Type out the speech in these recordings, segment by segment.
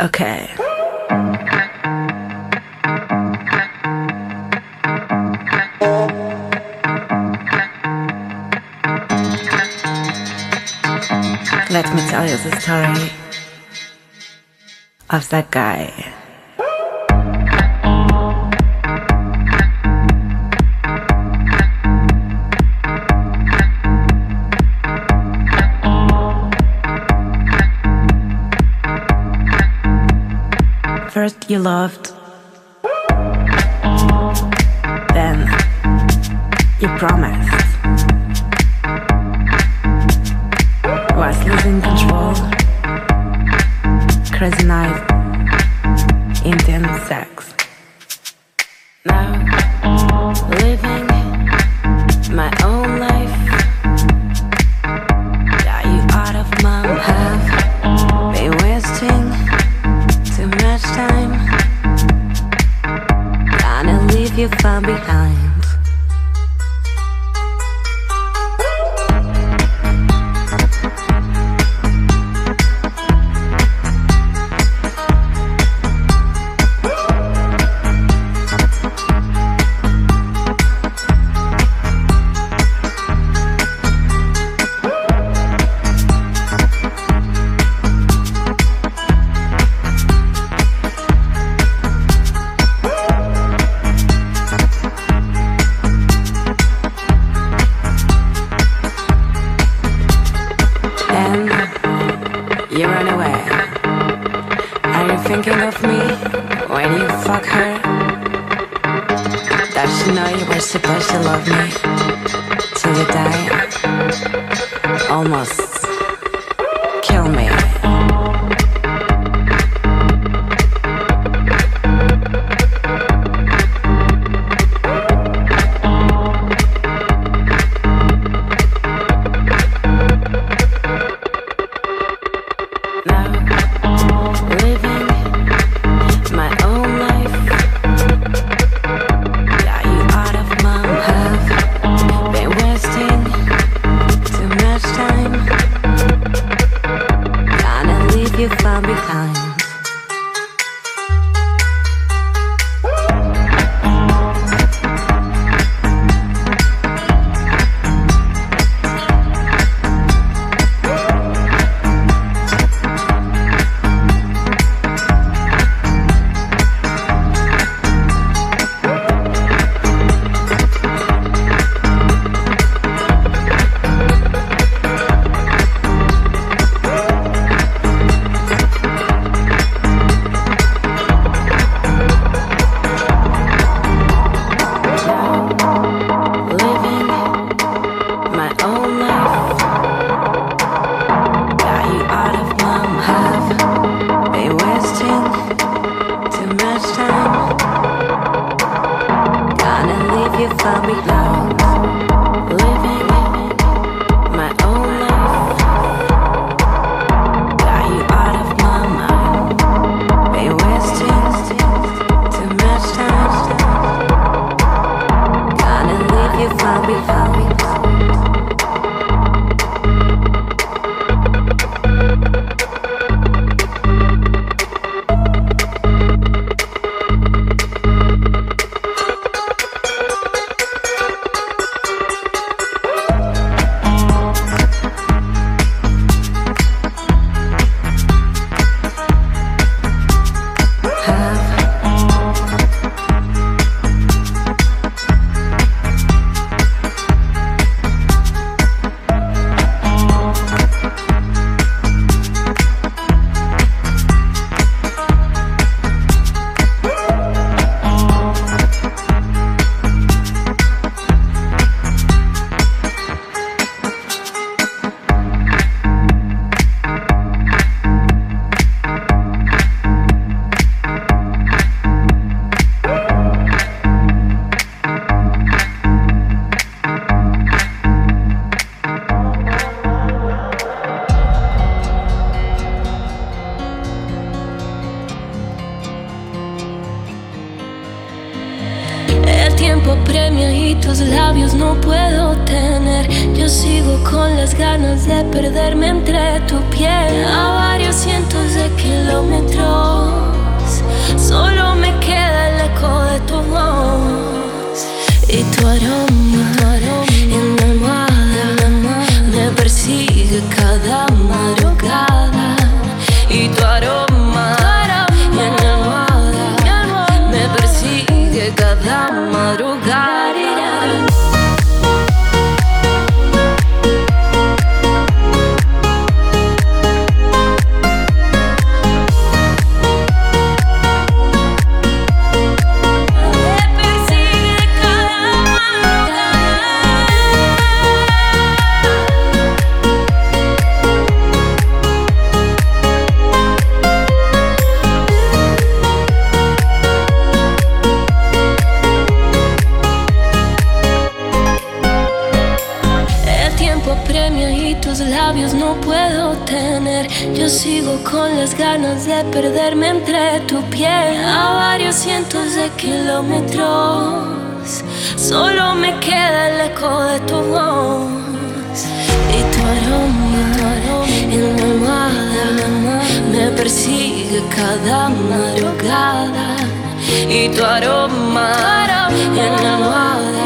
Okay. Let me tell you the story of that guy. you loved. Then you promised. Was losing control. Crazy night. run away. Are you thinking of me when you fuck her? Does she know you were supposed to love me till you die? Almost. cada um a varios cientos de kilómetros. Solo me queda el eco de tu voz y tu aroma, en la almohada me persigue cada madrugada y tu aroma en la almohada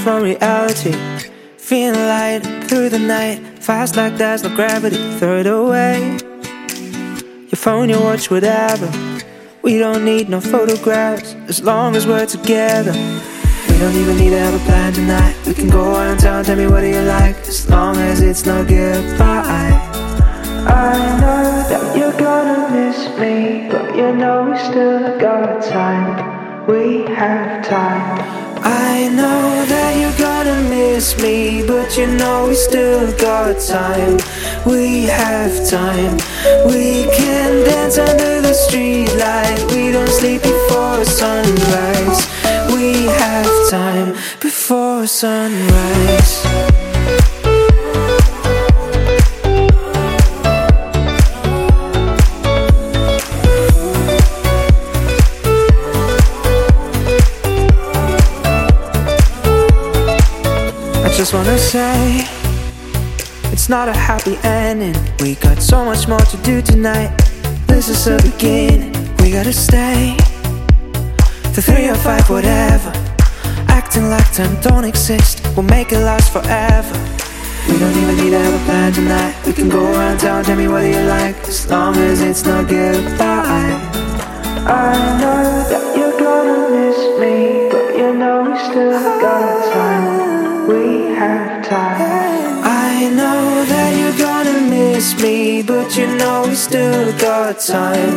from reality. Feeling light through the night, fast like there's no gravity. It away. Your phone, your watch, whatever. We don't need no photographs as long as we're together. We don't even need to have a plan tonight. We can go around town, tell me what do you like, as long as it's no goodbye. I know that you're gonna miss me, but you know we still got time. We have time. I know that you're gonna miss me, but you know we still got time. We have time. We can dance under the streetlight. We don't sleep before sunrise. We have time before sunrise. Just wanna say It's not a happy ending. We got so much more to do tonight. This is the beginning. We gotta stay. The three or five, whatever. Acting like time don't exist. We'll make it last forever. We don't even need to have a plan tonight. We can go around town, tell me what you like. As long as it's not goodbye. I know that you're gonna miss me But you know we still got time. We time. I know that you're gonna miss me, but you know we still got time.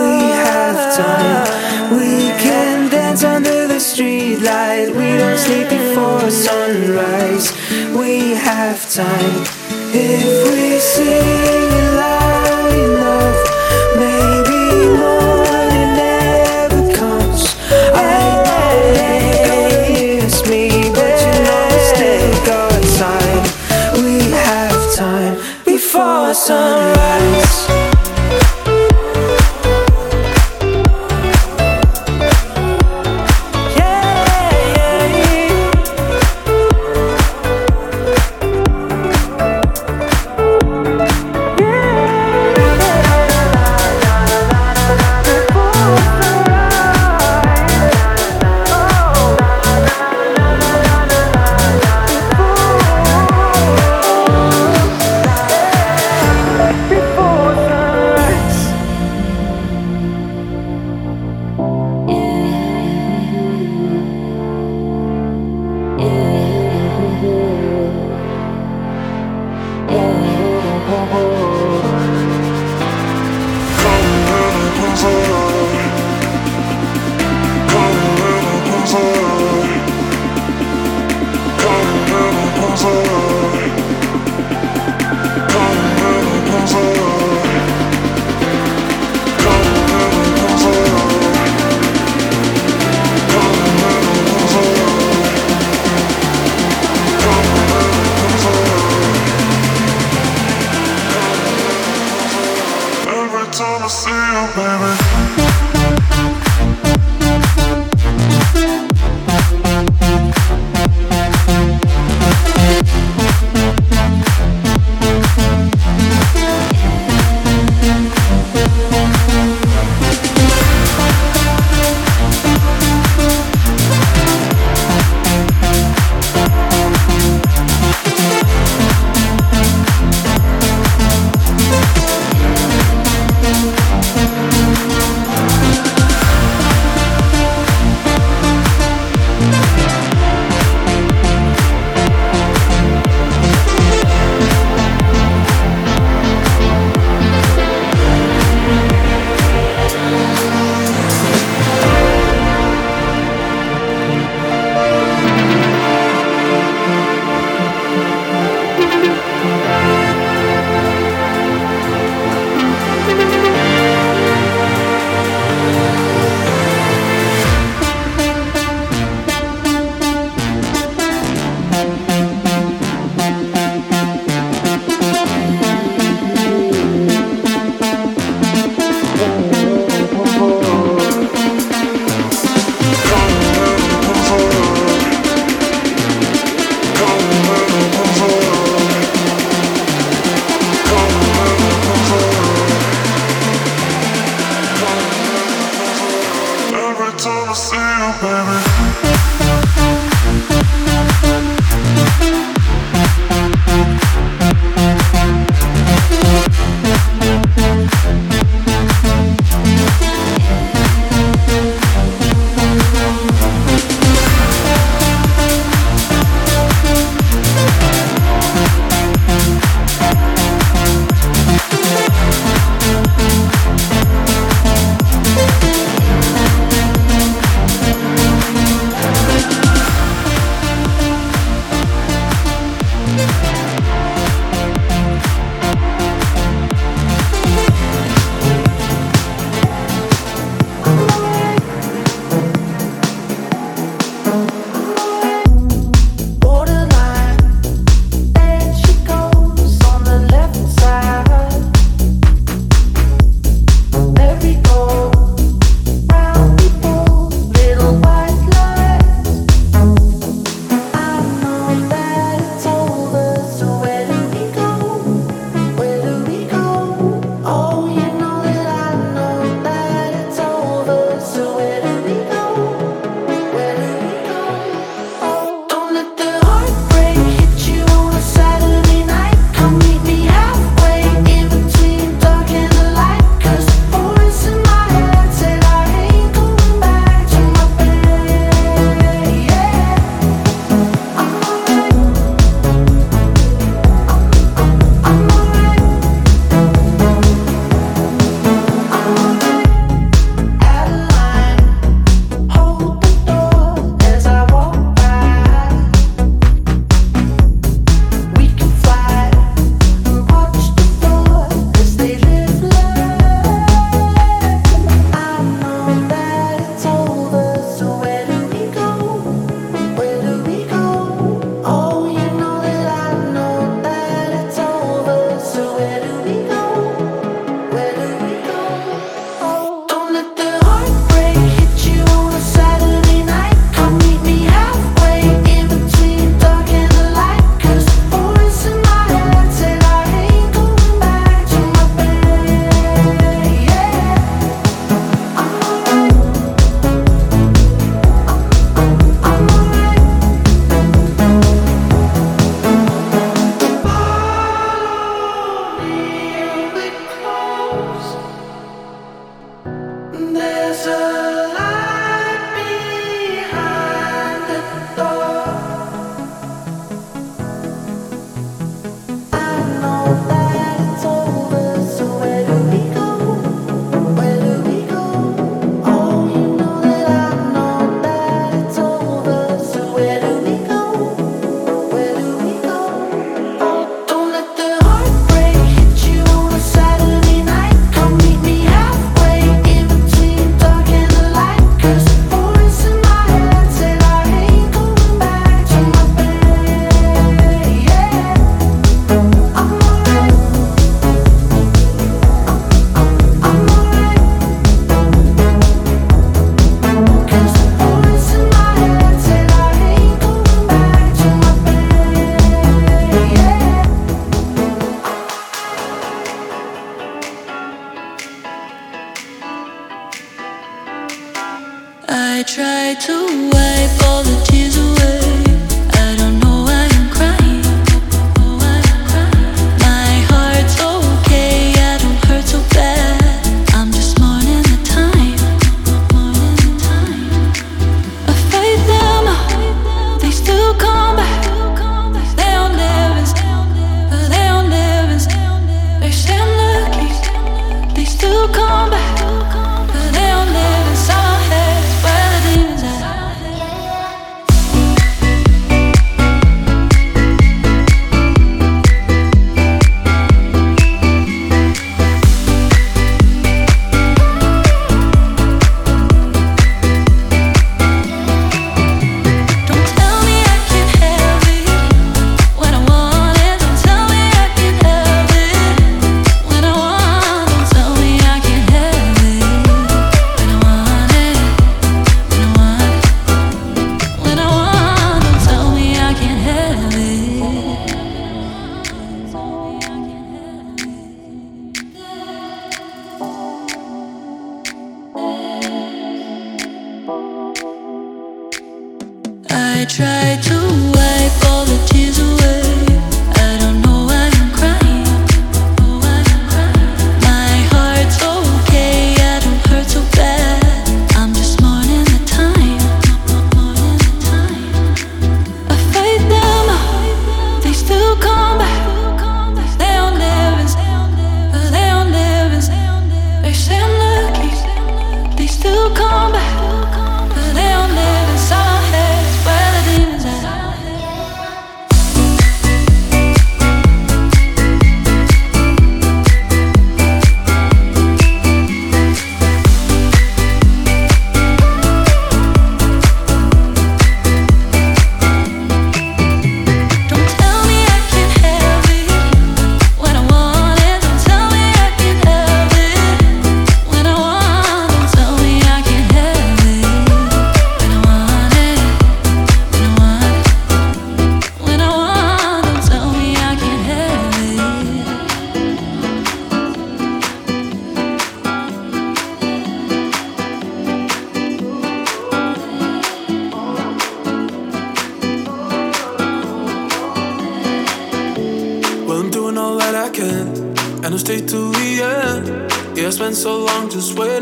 We have time. We can dance under the streetlight. We don't sleep before sunrise. We have time. If we sing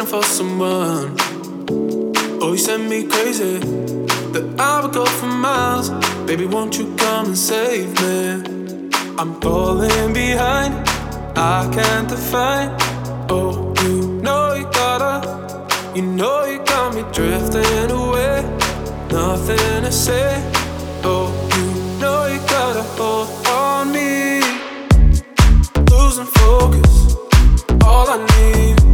for someone. Oh, you send me crazy. That I would go for miles. Baby, won't you come and save me? I'm falling behind. I can't define. Oh, you know you gotta. You know you got me drifting away. Nothing to say. Oh, you know you gotta hold on me. Losing focus. All I need.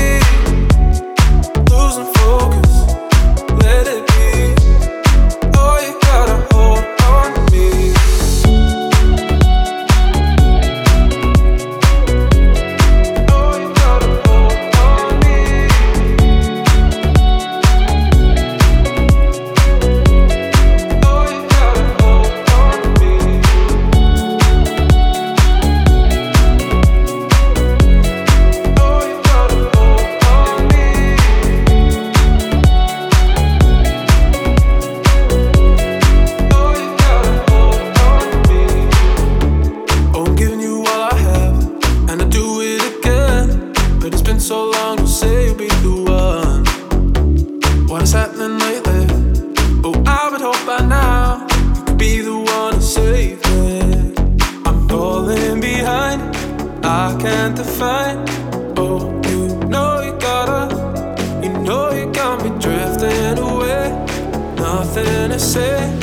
I can't define. Oh, you know you gotta, you know you got me drifting away. Nothing to say.